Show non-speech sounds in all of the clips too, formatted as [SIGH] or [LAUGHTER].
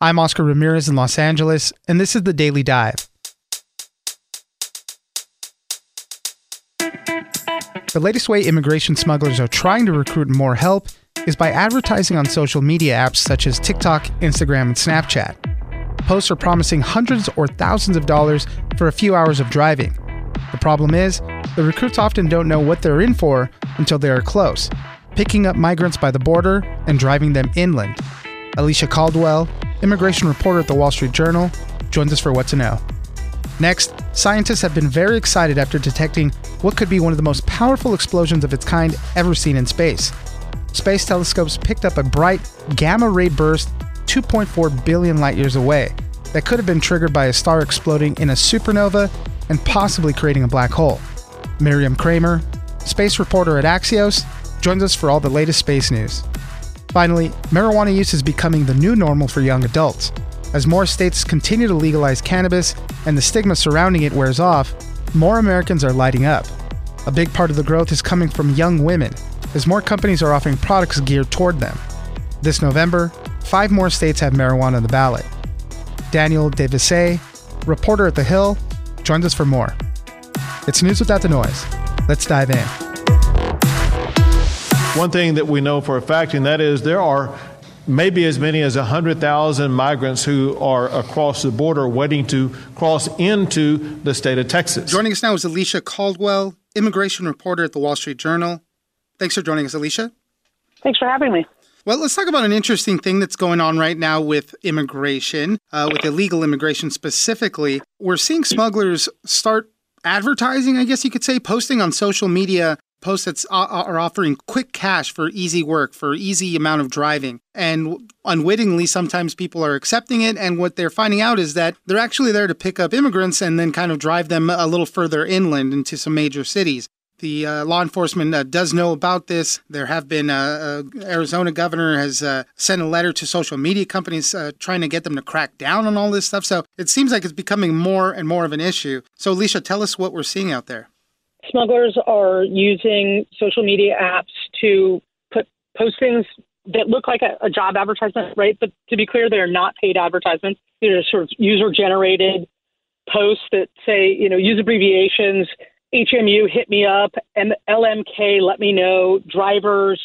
I'm Oscar Ramirez in Los Angeles, and this is the Daily Dive. The latest way immigration smugglers are trying to recruit more help is by advertising on social media apps such as TikTok, Instagram, and Snapchat. Posts are promising hundreds or thousands of dollars for a few hours of driving. The problem is, the recruits often don't know what they're in for until they are close, picking up migrants by the border and driving them inland. Alicia Caldwell, immigration reporter at the Wall Street Journal, joins us for What to Know. Next, scientists have been very excited after detecting what could be one of the most powerful explosions of its kind ever seen in space. Space telescopes picked up a bright gamma ray burst 2.4 billion light years away that could have been triggered by a star exploding in a supernova and possibly creating a black hole. Miriam Kramer, space reporter at Axios, joins us for all the latest space news. Finally, marijuana use is becoming the new normal for young adults. As more states continue to legalize cannabis and the stigma surrounding it wears off, more Americans are lighting up. A big part of the growth is coming from young women, as more companies are offering products geared toward them. This November, five more states have marijuana on the ballot. Daniel de Visé, reporter at The Hill, joins us for more. It's news without the noise. Let's dive in. One thing that we know for a fact, and that is there are maybe as many as 100,000 migrants who are across the border waiting to cross into the state of Texas. Joining us now is Alicia Caldwell, immigration reporter at the Wall Street Journal. Thanks for joining us, Alicia. Thanks for having me. Well, let's talk about an interesting thing that's going on right now with immigration, uh, with illegal immigration specifically. We're seeing smugglers start advertising, I guess you could say, posting on social media posts that are offering quick cash for easy work, for easy amount of driving. And unwittingly, sometimes people are accepting it. And what they're finding out is that they're actually there to pick up immigrants and then kind of drive them a little further inland into some major cities. The uh, law enforcement uh, does know about this. There have been uh, uh Arizona governor has uh, sent a letter to social media companies uh, trying to get them to crack down on all this stuff. So it seems like it's becoming more and more of an issue. So, Alicia, tell us what we're seeing out there smugglers are using social media apps to put postings that look like a, a job advertisement, right? But to be clear, they're not paid advertisements. They're sort of user generated posts that say, you know, use abbreviations, HMU hit me up, and LMK let me know, drivers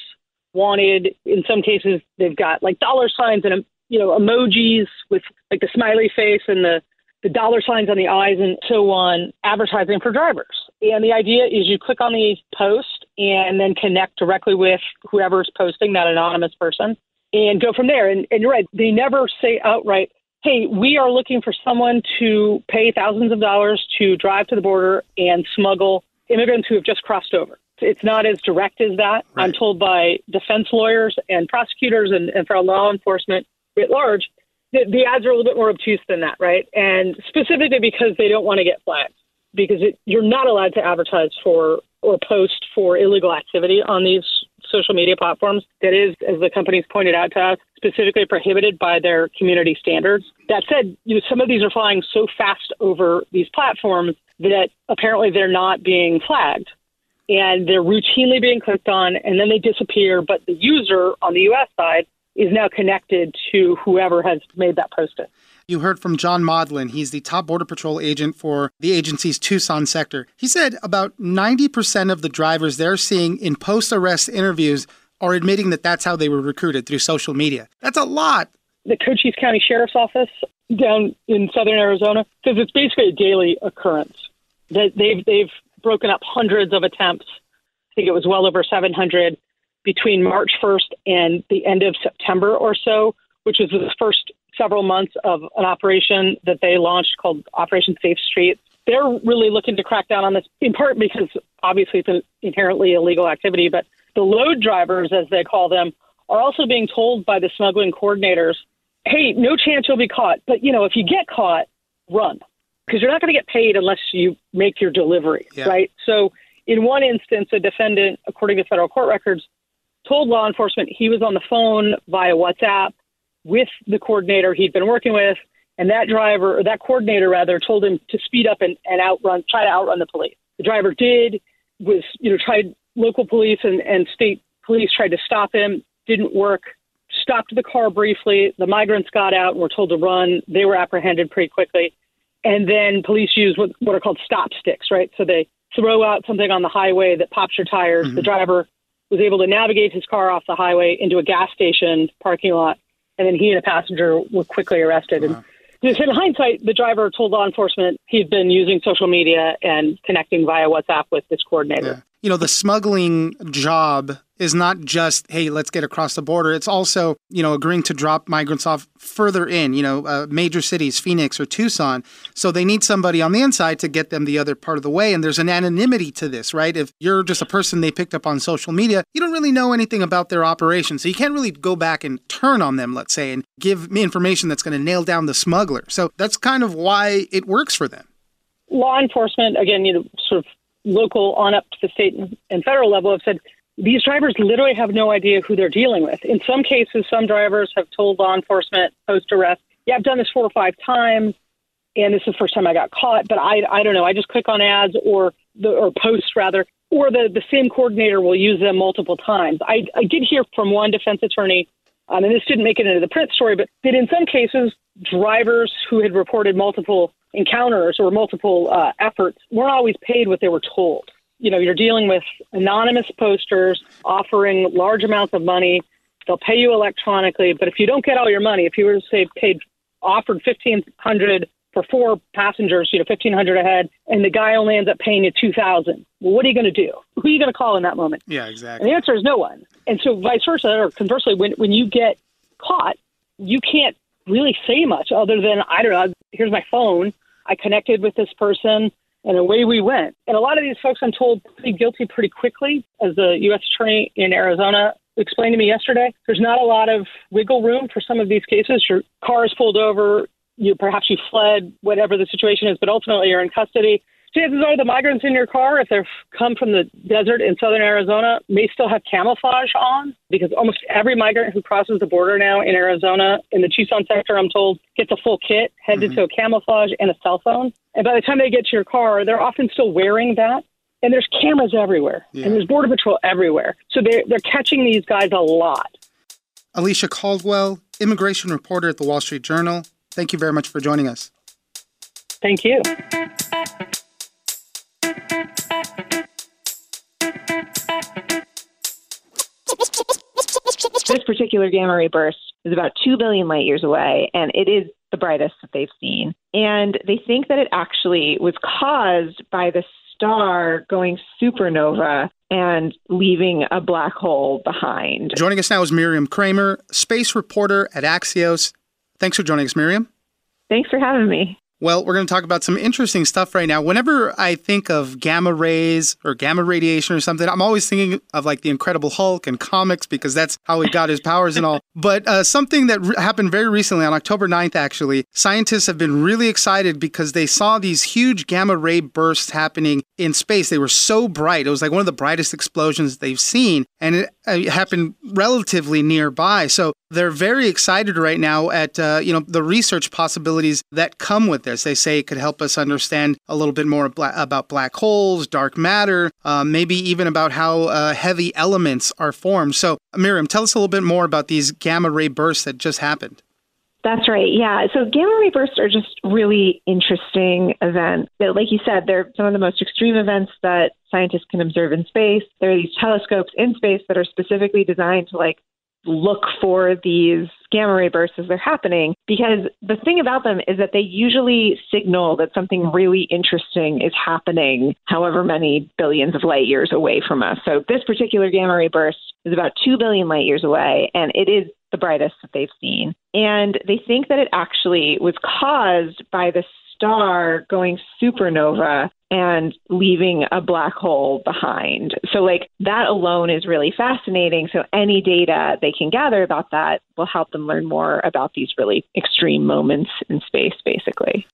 wanted, in some cases, they've got like dollar signs and, you know, emojis with like the smiley face and the, the dollar signs on the eyes and so on, advertising for drivers. And the idea is you click on the post and then connect directly with whoever's posting, that anonymous person, and go from there. And, and you're right, they never say outright, hey, we are looking for someone to pay thousands of dollars to drive to the border and smuggle immigrants who have just crossed over. It's not as direct as that. Right. I'm told by defense lawyers and prosecutors and, and for law enforcement at large, the, the ads are a little bit more obtuse than that, right? And specifically because they don't want to get flagged because it, you're not allowed to advertise for or post for illegal activity on these social media platforms that is, as the companies pointed out to us, specifically prohibited by their community standards. That said, you know, some of these are flying so fast over these platforms that apparently they're not being flagged and they're routinely being clicked on and then they disappear. But the user on the US side is now connected to whoever has made that posting. You heard from John Modlin. He's the top Border Patrol agent for the agency's Tucson sector. He said about 90% of the drivers they're seeing in post arrest interviews are admitting that that's how they were recruited through social media. That's a lot. The Cochise County Sheriff's Office down in southern Arizona says it's basically a daily occurrence. That they've they've broken up hundreds of attempts. I think it was well over 700 between March 1st and the end of September or so, which was the first several months of an operation that they launched called Operation Safe Streets. They're really looking to crack down on this, in part because obviously it's an inherently illegal activity, but the load drivers, as they call them, are also being told by the smuggling coordinators, hey, no chance you'll be caught. But, you know, if you get caught, run because you're not going to get paid unless you make your delivery, yeah. right? So, in one instance, a defendant, according to federal court records, told law enforcement he was on the phone via WhatsApp with the coordinator he'd been working with, and that driver, or that coordinator rather, told him to speed up and, and outrun, try to outrun the police. The driver did, was, you know, tried local police and, and state police tried to stop him, didn't work, stopped the car briefly. The migrants got out and were told to run. They were apprehended pretty quickly. And then police use what, what are called stop sticks, right? So they throw out something on the highway that pops your tires. Mm-hmm. The driver was able to navigate his car off the highway into a gas station parking lot, and then he and a passenger were quickly arrested. Uh-huh. And in hindsight, the driver told law enforcement he'd been using social media and connecting via WhatsApp with this coordinator. Yeah. You know, the smuggling job is not just hey let's get across the border. It's also you know agreeing to drop migrants off further in you know uh, major cities phoenix or tucson. So they need somebody on the inside to get them the other part of the way. And there's an anonymity to this right? If you're just a person they picked up on social media you don't really know anything about their operation. So you can't really go back and turn on them let's say and give me information that's going to nail down the smuggler. So that's kind of why it works for them. Law enforcement again you know sort of local on up to the state and federal level have said these drivers literally have no idea who they're dealing with. In some cases, some drivers have told law enforcement post arrest, "Yeah, I've done this four or five times, and this is the first time I got caught." But I, I don't know. I just click on ads or the or posts rather, or the the same coordinator will use them multiple times. I, I did hear from one defense attorney, um, and this didn't make it into the print story, but that in some cases, drivers who had reported multiple encounters or multiple uh, efforts weren't always paid what they were told you know, you're dealing with anonymous posters offering large amounts of money. They'll pay you electronically, but if you don't get all your money, if you were to say paid offered fifteen hundred for four passengers, you know, fifteen hundred ahead, and the guy only ends up paying you two thousand, well, what are you going to do? Who are you going to call in that moment? Yeah, exactly. And the answer is no one. And so, vice versa, or conversely, when when you get caught, you can't really say much other than I don't know. Here's my phone. I connected with this person and away we went. And a lot of these folks, I'm told, plead guilty pretty quickly, as the U.S. attorney in Arizona explained to me yesterday. There's not a lot of wiggle room for some of these cases. Your car is pulled over, you perhaps you fled, whatever the situation is, but ultimately you're in custody chances are the migrants in your car, if they've come from the desert in southern Arizona, may still have camouflage on because almost every migrant who crosses the border now in Arizona, in the Tucson sector, I'm told, gets a full kit, heads mm-hmm. into a camouflage and a cell phone. And by the time they get to your car, they're often still wearing that. And there's cameras everywhere, yeah. and there's border patrol everywhere. So they're, they're catching these guys a lot. Alicia Caldwell, immigration reporter at the Wall Street Journal. Thank you very much for joining us. Thank you. This particular gamma ray burst is about 2 billion light years away, and it is the brightest that they've seen. And they think that it actually was caused by the star going supernova and leaving a black hole behind. Joining us now is Miriam Kramer, space reporter at Axios. Thanks for joining us, Miriam. Thanks for having me. Well, we're going to talk about some interesting stuff right now. Whenever I think of gamma rays or gamma radiation or something, I'm always thinking of like the Incredible Hulk and comics because that's how he got his powers and all. [LAUGHS] But uh, something that re- happened very recently on October 9th, actually, scientists have been really excited because they saw these huge gamma ray bursts happening in space. They were so bright. It was like one of the brightest explosions they've seen, and it, uh, it happened relatively nearby. So they're very excited right now at uh, you know the research possibilities that come with this. They say it could help us understand a little bit more about black holes, dark matter, uh, maybe even about how uh, heavy elements are formed. So, Miriam, tell us a little bit more about these gamma ray bursts that just happened. That's right. Yeah. So gamma ray bursts are just really interesting events. Like you said, they're some of the most extreme events that scientists can observe in space. There are these telescopes in space that are specifically designed to like look for these gamma ray bursts as they're happening because the thing about them is that they usually signal that something really interesting is happening however many billions of light years away from us. So this particular gamma ray burst is about 2 billion light years away and it is the brightest that they've seen. And they think that it actually was caused by the star going supernova and leaving a black hole behind. So, like, that alone is really fascinating. So, any data they can gather about that will help them learn more about these really extreme moments in space, basically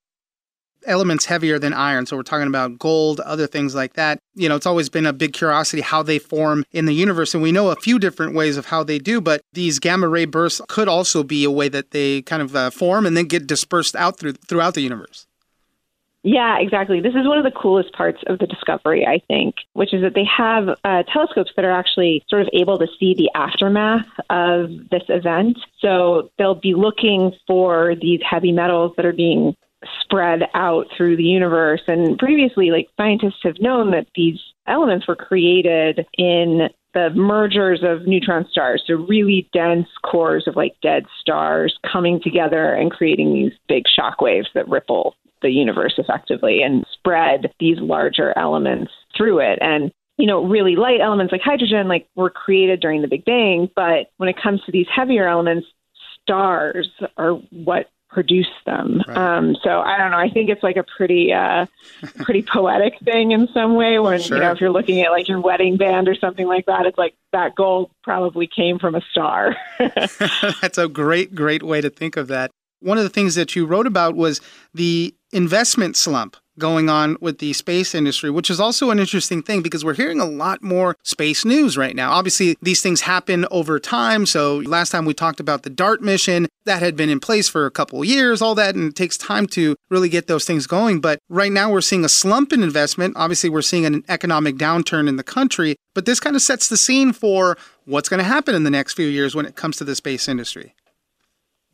elements heavier than iron. So we're talking about gold, other things like that. You know, it's always been a big curiosity how they form in the universe. And we know a few different ways of how they do, but these gamma ray bursts could also be a way that they kind of uh, form and then get dispersed out through, throughout the universe. Yeah, exactly. This is one of the coolest parts of the discovery, I think, which is that they have uh, telescopes that are actually sort of able to see the aftermath of this event. So they'll be looking for these heavy metals that are being spread out through the universe. And previously, like scientists have known that these elements were created in the mergers of neutron stars, so really dense cores of like dead stars coming together and creating these big shock waves that ripple the universe effectively and spread these larger elements through it. And you know, really light elements like hydrogen, like were created during the Big Bang. But when it comes to these heavier elements, stars are what produce them. Right. Um, so I don't know. I think it's like a pretty, uh, pretty [LAUGHS] poetic thing in some way. When sure. you know, if you're looking at like your wedding band or something like that, it's like that gold probably came from a star. [LAUGHS] That's a great, great way to think of that. One of the things that you wrote about was the investment slump going on with the space industry, which is also an interesting thing because we're hearing a lot more space news right now. Obviously, these things happen over time. So, last time we talked about the DART mission, that had been in place for a couple years, all that, and it takes time to really get those things going. But right now, we're seeing a slump in investment. Obviously, we're seeing an economic downturn in the country, but this kind of sets the scene for what's going to happen in the next few years when it comes to the space industry.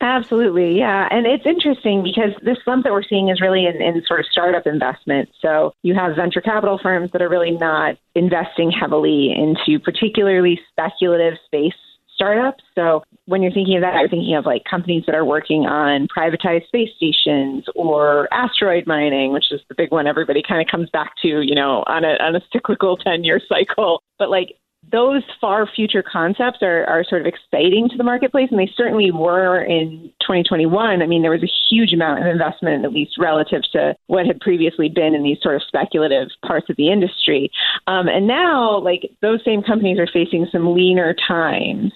Absolutely, yeah. And it's interesting because this slump that we're seeing is really in, in sort of startup investment. So you have venture capital firms that are really not investing heavily into particularly speculative space startups. So when you're thinking of that, you're thinking of like companies that are working on privatized space stations or asteroid mining, which is the big one everybody kind of comes back to, you know, on a on a cyclical 10 year cycle. But like those far future concepts are, are sort of exciting to the marketplace, and they certainly were in 2021. I mean, there was a huge amount of investment, at least relative to what had previously been in these sort of speculative parts of the industry. Um, and now, like, those same companies are facing some leaner times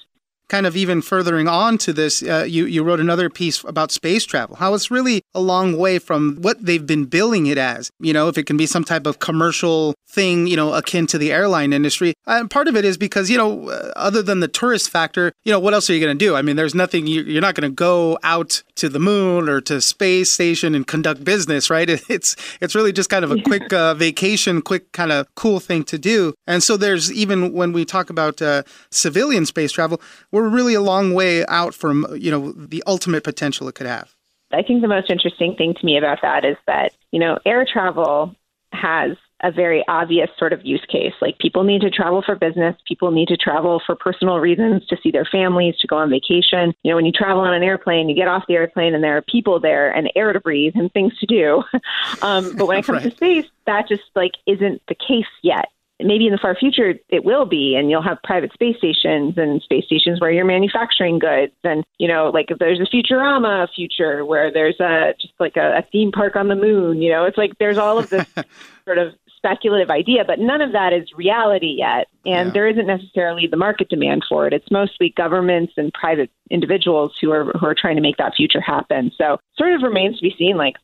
kind of even furthering on to this, uh, you, you wrote another piece about space travel, how it's really a long way from what they've been billing it as. You know, if it can be some type of commercial thing, you know, akin to the airline industry. And part of it is because, you know, uh, other than the tourist factor, you know, what else are you going to do? I mean, there's nothing, you're not going to go out to the moon or to space station and conduct business, right? [LAUGHS] It's, it's really just kind of a quick uh, vacation, quick kind of cool thing to do. And so there's even when we talk about uh, civilian space travel, we're really a long way out from, you know, the ultimate potential it could have. I think the most interesting thing to me about that is that, you know, air travel has a very obvious sort of use case. Like people need to travel for business, people need to travel for personal reasons to see their families, to go on vacation. You know, when you travel on an airplane, you get off the airplane and there are people there and air to breathe and things to do. [LAUGHS] um, but when it comes [LAUGHS] right. to space, that just like isn't the case yet. Maybe in the far future it will be and you'll have private space stations and space stations where you're manufacturing goods. And you know like if there's a futurama future where there's a just like a, a theme park on the moon you know it's like there's all of this [LAUGHS] sort of speculative idea but none of that is reality yet. And Yeah. there isn't necessarily the market demand for it. It's mostly governments and private individuals who are who are trying to make that future happen. So sort of remains to be seen like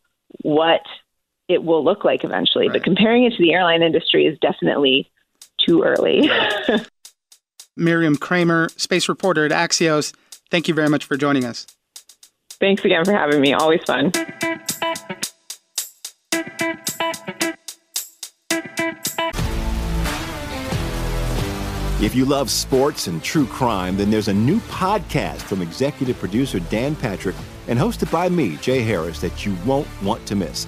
what it will look like eventually. But comparing it to the airline industry is definitely too early. [LAUGHS] Miriam Kramer, space reporter at Axios. Thank you very much for joining us. Thanks again for having me. Always fun. If you love sports and true crime, then there's a new podcast from executive producer Dan Patrick and hosted by me, Jay Harris, that you won't want to miss.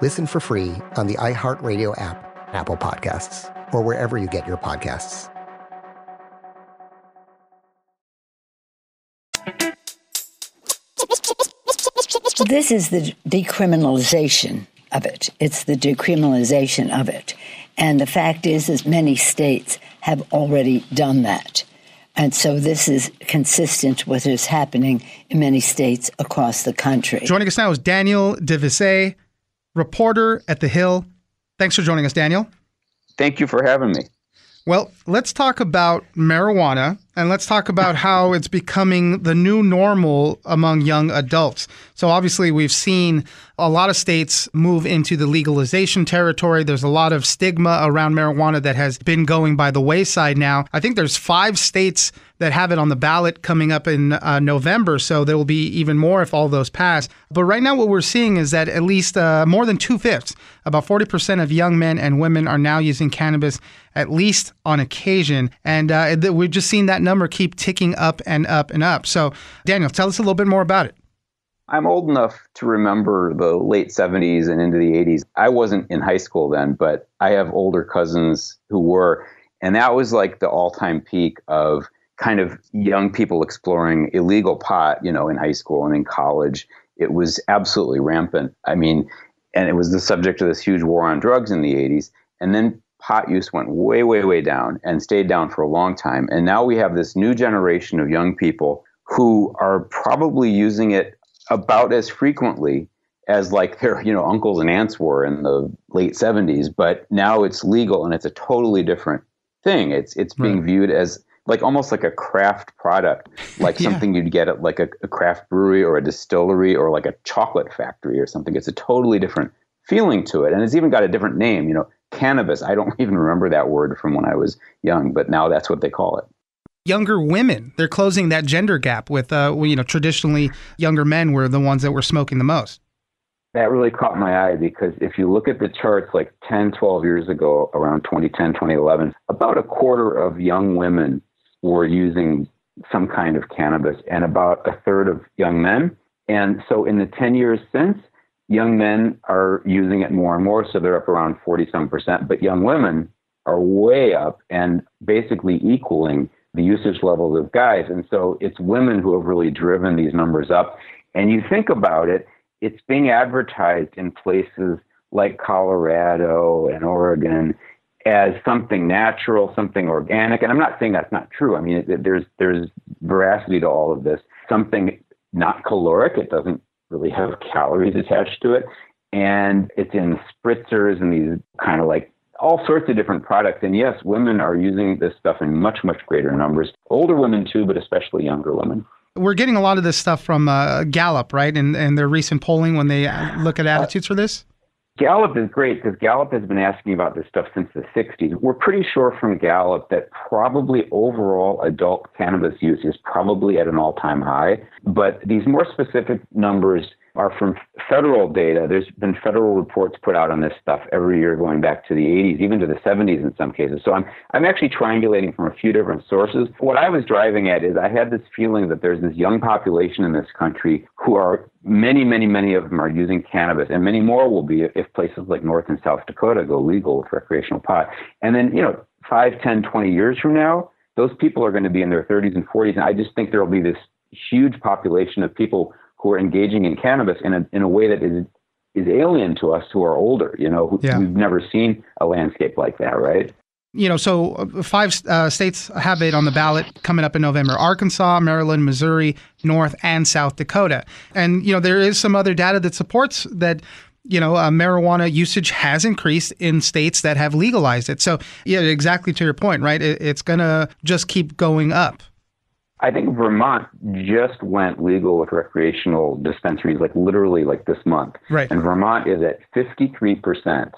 Listen for free on the iHeartRadio app, Apple Podcasts, or wherever you get your podcasts. This is the decriminalization of it. It's the decriminalization of it. And the fact is, is many states have already done that. And so this is consistent with what is happening in many states across the country. Joining us now is Daniel de Visé, reporter at The Hill. Thanks for joining us, Daniel. Thank you for having me. Well, let's talk about marijuana and let's talk about how it's becoming the new normal among young adults. So, obviously, we've seen a lot of states move into the legalization territory. There's a lot of stigma around marijuana that has been going by the wayside now. I think there's five states that have it on the ballot coming up in uh, November. So, there will be even more if all those pass. But right now, what we're seeing is that at least uh, more than two fifths, about 40% of young men and women are now using cannabis at least on occasion. And uh, we've just seen that number keep ticking up and up and up. So, Daniel, tell us a little bit more about it. I'm old enough to remember the late 70s and into the 80s. I wasn't in high school then, but I have older cousins who were. And that was like the all time peak of kind of young people exploring illegal pot, you know, in high school and in college. It was absolutely rampant. I mean, and it was the subject of this huge war on drugs in the 80s. And then pot use went way, way, way down and stayed down for a long time. And now we have this new generation of young people who are probably using it about as frequently as like their you know uncles and aunts were in the late 70s but now it's legal and it's a totally different thing it's it's being viewed as like almost like a craft product like [LAUGHS] Yeah. something you'd get at like a, a craft brewery or a distillery or like a chocolate factory or something it's a totally different feeling to it and it's even got a different name you know cannabis i don't [LAUGHS] even remember that word from when i was young but now that's what they call it Younger women, they're closing that gender gap with, uh, you know, traditionally younger men were the ones that were smoking the most. That really caught my eye because if you look at the charts like 10, 12 years ago, around 2010, 2011, about a quarter of young women were using some kind of cannabis and about a third of young men. And so in the 10 years since, young men are using it more and more. So they're up around 40 some percent, but young women are way up and basically equaling the usage levels of guys. And so it's women who have really driven these numbers up. And you think about it, it's being advertised in places like Colorado and Oregon as something natural, something organic. And I'm not saying that's not true. I mean, there's there's veracity to all of this. Something not caloric. It doesn't really have calories attached to it, and it's in spritzers and these kind of like all sorts of different products. And yes, women are using this stuff in much much greater numbers. Older women too, but especially younger women. We're getting a lot of this stuff from uh, Gallup, right? And and their recent polling when they look at attitudes for this. Gallup is great because Gallup has been asking about this stuff since the 60s. We're pretty sure from Gallup that probably overall adult cannabis use is probably at an all time high. But these more specific numbers are from federal data. There's been federal reports put out on this stuff every year going back to the 80s, even to the 70s in some cases. So I'm, I'm actually triangulating from a few different sources. What I was driving at is I had this feeling that there's this young population in this country who are many, many, many of them are using cannabis, and many more will be if places like North and South Dakota go legal with recreational pot. And then, you know, 5, 10, 20 years from now, those people are going to be in their 30s and 40s. And I just think there will be this huge population of people who are engaging in cannabis in a, in a way that is is alien to us who are older. You know, who, yeah. we've never seen a landscape like that, right? You know, so uh, five uh, states have it on the ballot coming up in November: Arkansas, Maryland, Missouri, North, and South Dakota. And you know, there is some other data that supports that you know, uh, marijuana usage has increased in states that have legalized it. So, yeah, exactly to your point, right? It, it's going to just keep going up. I think Vermont just went legal with recreational dispensaries, like literally like this month. Right. And Vermont is at 53%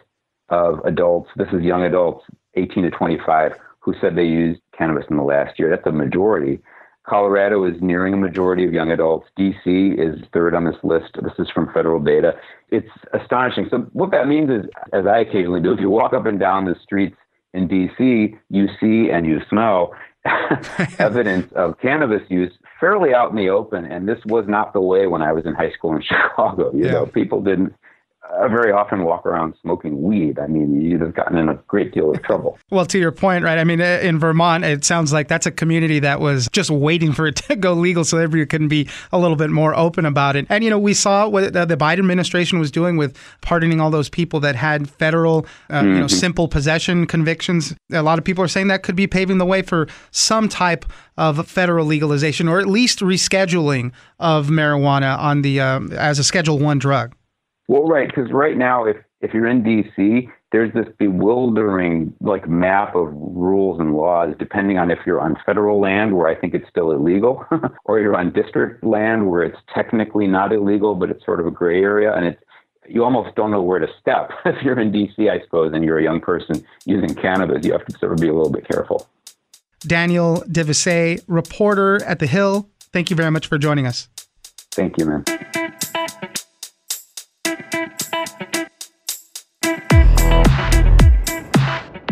of adults, this is young adults, 18 to 25, who said they used cannabis in the last year. That's a majority. Colorado is nearing a majority of young adults. DC is third on this list. This is from federal data. It's astonishing. So, what that means is, as I occasionally do, if you walk up and down the streets in DC, you see and you smell [LAUGHS] evidence of cannabis use fairly out in the open. And this was not the way when I was in high school in [LAUGHS] Chicago. You yeah. know, people didn't uh, very often walk around smoking weed. I mean, you'd have gotten in a great deal of trouble. [LAUGHS] well, to your point, right? I mean, uh, in Vermont, it sounds like that's a community that was just waiting for it [LAUGHS] to go legal so everybody can be a little bit more open about it. And, you know, we saw what the Biden administration was doing with pardoning all those people that had federal, uh, mm-hmm. you know, mm-hmm. simple possession convictions. A lot of people are saying that could be paving the way for some type of federal legalization or at least rescheduling of marijuana on the uh, as a Schedule One drug. Well, right, because right now, if if you're in D.C., there's this bewildering like map of rules and laws depending on if you're on federal land where I think it's still illegal, [LAUGHS] or you're on district land where it's technically not illegal but it's sort of a gray area, and it's you almost don't know where to step [LAUGHS] if you're in D.C. I suppose, and you're a young person using cannabis. You have to sort of be a little bit careful. Daniel de Visé, reporter at The Hill. Thank you very much for joining us. Thank you, man.